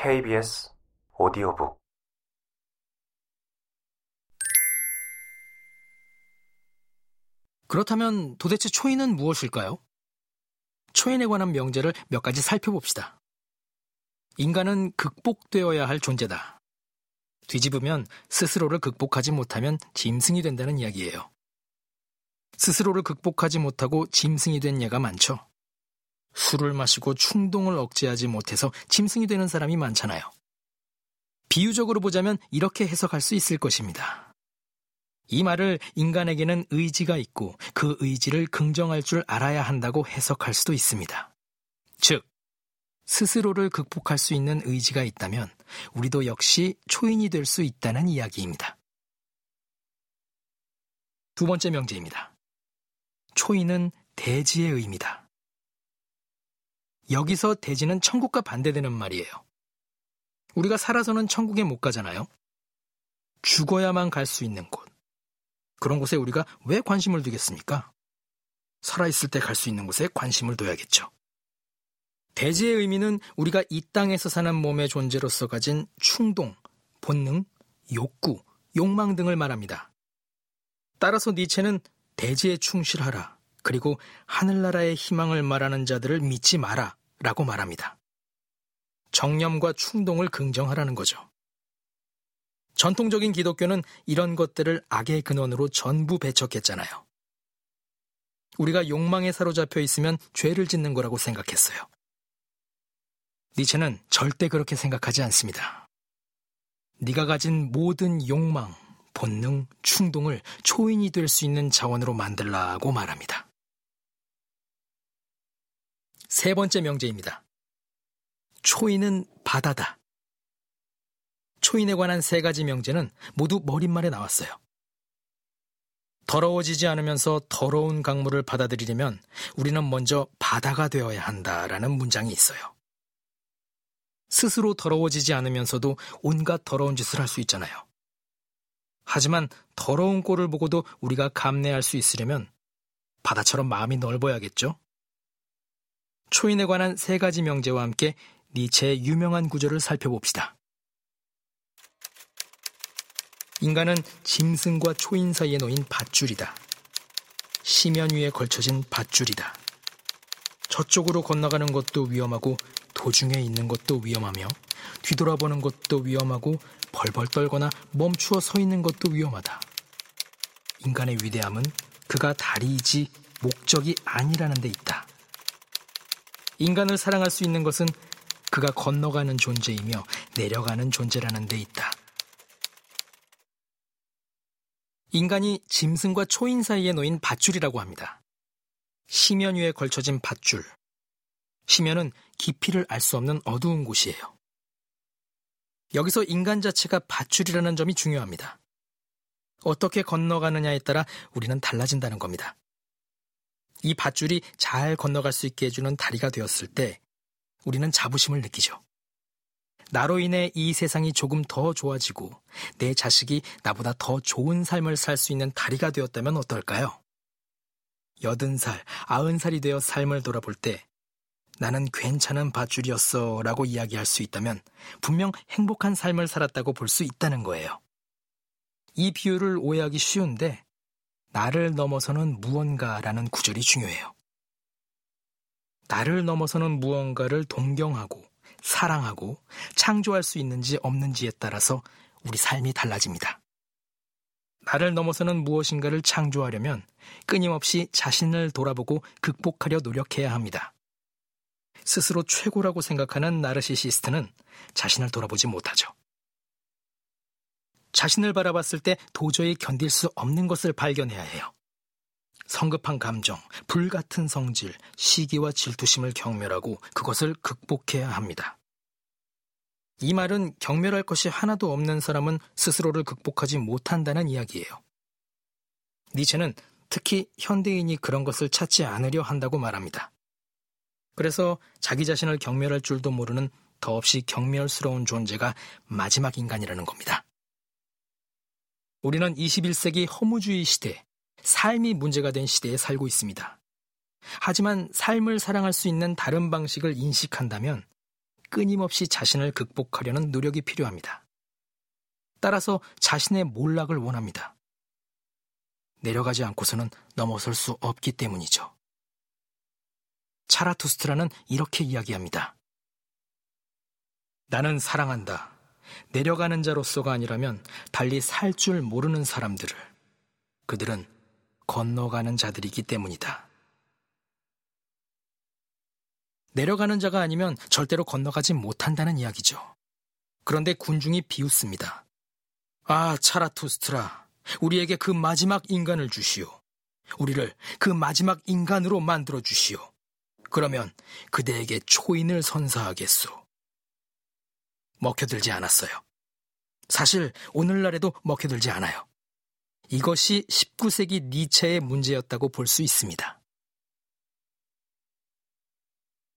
KBS 오디오북 그렇다면 도대체 초인은 무엇일까요? 초인에 관한 명제를 몇 가지 살펴봅시다. 인간은 극복되어야 할 존재다. 뒤집으면 스스로를 극복하지 못하면 짐승이 된다는 이야기예요. 스스로를 극복하지 못하고 짐승이 된 예가 많죠. 술을 마시고 충동을 억제하지 못해서 짐승이 되는 사람이 많잖아요. 비유적으로 보자면 이렇게 해석할 수 있을 것입니다. 이 말을 인간에게는 의지가 있고 그 의지를 긍정할 줄 알아야 한다고 해석할 수도 있습니다. 즉, 스스로를 극복할 수 있는 의지가 있다면 우리도 역시 초인이 될 수 있다는 이야기입니다. 두 번째 명제입니다. 초인은 대지의 의미다. 여기서 대지는 천국과 반대되는 말이에요. 우리가 살아서는 천국에 못 가잖아요. 죽어야만 갈 수 있는 곳. 그런 곳에 우리가 왜 관심을 두겠습니까? 살아있을 때 갈 수 있는 곳에 관심을 둬야겠죠. 대지의 의미는 우리가 이 땅에서 사는 몸의 존재로서 가진 충동, 본능, 욕구, 욕망 등을 말합니다. 따라서 니체는 대지에 충실하라, 그리고 하늘나라의 희망을 말하는 자들을 믿지 마라, 라고 말합니다. 정념과 충동을 긍정하라는 거죠. 전통적인 기독교는 이런 것들을 악의 근원으로 전부 배척했잖아요. 우리가 욕망에 사로잡혀 있으면 죄를 짓는 거라고 생각했어요. 니체는 절대 그렇게 생각하지 않습니다. 네가 가진 모든 욕망, 본능, 충동을 초인이 될 수 있는 자원으로 만들라고 말합니다. 세 번째 명제입니다. 초인은 바다다. 초인에 관한 세 가지 명제는 모두 머릿말에 나왔어요. 더러워지지 않으면서 더러운 강물을 받아들이려면 우리는 먼저 바다가 되어야 한다라는 문장이 있어요. 스스로 더러워지지 않으면서도 온갖 더러운 짓을 할 수 있잖아요. 하지만 더러운 꼴을 보고도 우리가 감내할 수 있으려면 바다처럼 마음이 넓어야겠죠? 초인에 관한 세 가지 명제와 함께 니체의 유명한 구절을 살펴봅시다. 인간은 짐승과 초인 사이에 놓인 밧줄이다. 시면 위에 걸쳐진 밧줄이다. 저쪽으로 건너가는 것도 위험하고 도중에 있는 것도 위험하며 뒤돌아보는 것도 위험하고 벌벌 떨거나 멈추어 서 있는 것도 위험하다. 인간의 위대함은 그가 다리이지 목적이 아니라는 데 있다. 인간을 사랑할 수 있는 것은 그가 건너가는 존재이며 내려가는 존재라는 데 있다. 인간이 짐승과 초인 사이에 놓인 밧줄이라고 합니다. 시면 위에 걸쳐진 밧줄. 시면은 깊이를 알 수 없는 어두운 곳이에요. 여기서 인간 자체가 밧줄이라는 점이 중요합니다. 어떻게 건너가느냐에 따라 우리는 달라진다는 겁니다. 이 밧줄이 잘 건너갈 수 있게 해주는 다리가 되었을 때 우리는 자부심을 느끼죠. 나로 인해 이 세상이 조금 더 좋아지고 내 자식이 나보다 더 좋은 삶을 살 수 있는 다리가 되었다면 어떨까요? 여든 살, 아흔 살이 되어 삶을 돌아볼 때 나는 괜찮은 밧줄이었어 라고 이야기할 수 있다면 분명 행복한 삶을 살았다고 볼 수 있다는 거예요. 이 비유를 오해하기 쉬운데 나를 넘어서는 무언가라는 구절이 중요해요. 나를 넘어서는 무언가를 동경하고 사랑하고 창조할 수 있는지 없는지에 따라서 우리 삶이 달라집니다. 나를 넘어서는 무엇인가를 창조하려면 끊임없이 자신을 돌아보고 극복하려 노력해야 합니다. 스스로 최고라고 생각하는 나르시시스트는 자신을 돌아보지 못하죠. 자신을 바라봤을 때 도저히 견딜 수 없는 것을 발견해야 해요. 성급한 감정, 불같은 성질, 시기와 질투심을 경멸하고 그것을 극복해야 합니다. 이 말은 경멸할 것이 하나도 없는 사람은 스스로를 극복하지 못한다는 이야기예요. 니체는 특히 현대인이 그런 것을 찾지 않으려 한다고 말합니다. 그래서 자기 자신을 경멸할 줄도 모르는 더없이 경멸스러운 존재가 마지막 인간이라는 겁니다. 우리는 21세기 허무주의 시대, 삶이 문제가 된 시대에 살고 있습니다. 하지만 삶을 사랑할 수 있는 다른 방식을 인식한다면 끊임없이 자신을 극복하려는 노력이 필요합니다. 따라서 자신의 몰락을 원합니다. 내려가지 않고서는 넘어설 수 없기 때문이죠. 차라투스트라는 이렇게 이야기합니다. 나는 사랑한다. 내려가는 자로서가 아니라면 달리 살 줄 모르는 사람들을. 그들은 건너가는 자들이기 때문이다. 내려가는 자가 아니면 절대로 건너가지 못한다는 이야기죠. 그런데 군중이 비웃습니다. 아, 차라투스트라. 우리에게 그 마지막 인간을 주시오. 우리를 그 마지막 인간으로 만들어 주시오. 그러면 그대에게 초인을 선사하겠소. 먹혀들지 않았어요. 사실 오늘날에도 먹혀들지 않아요. 이것이 19세기 니체의 문제였다고 볼 수 있습니다.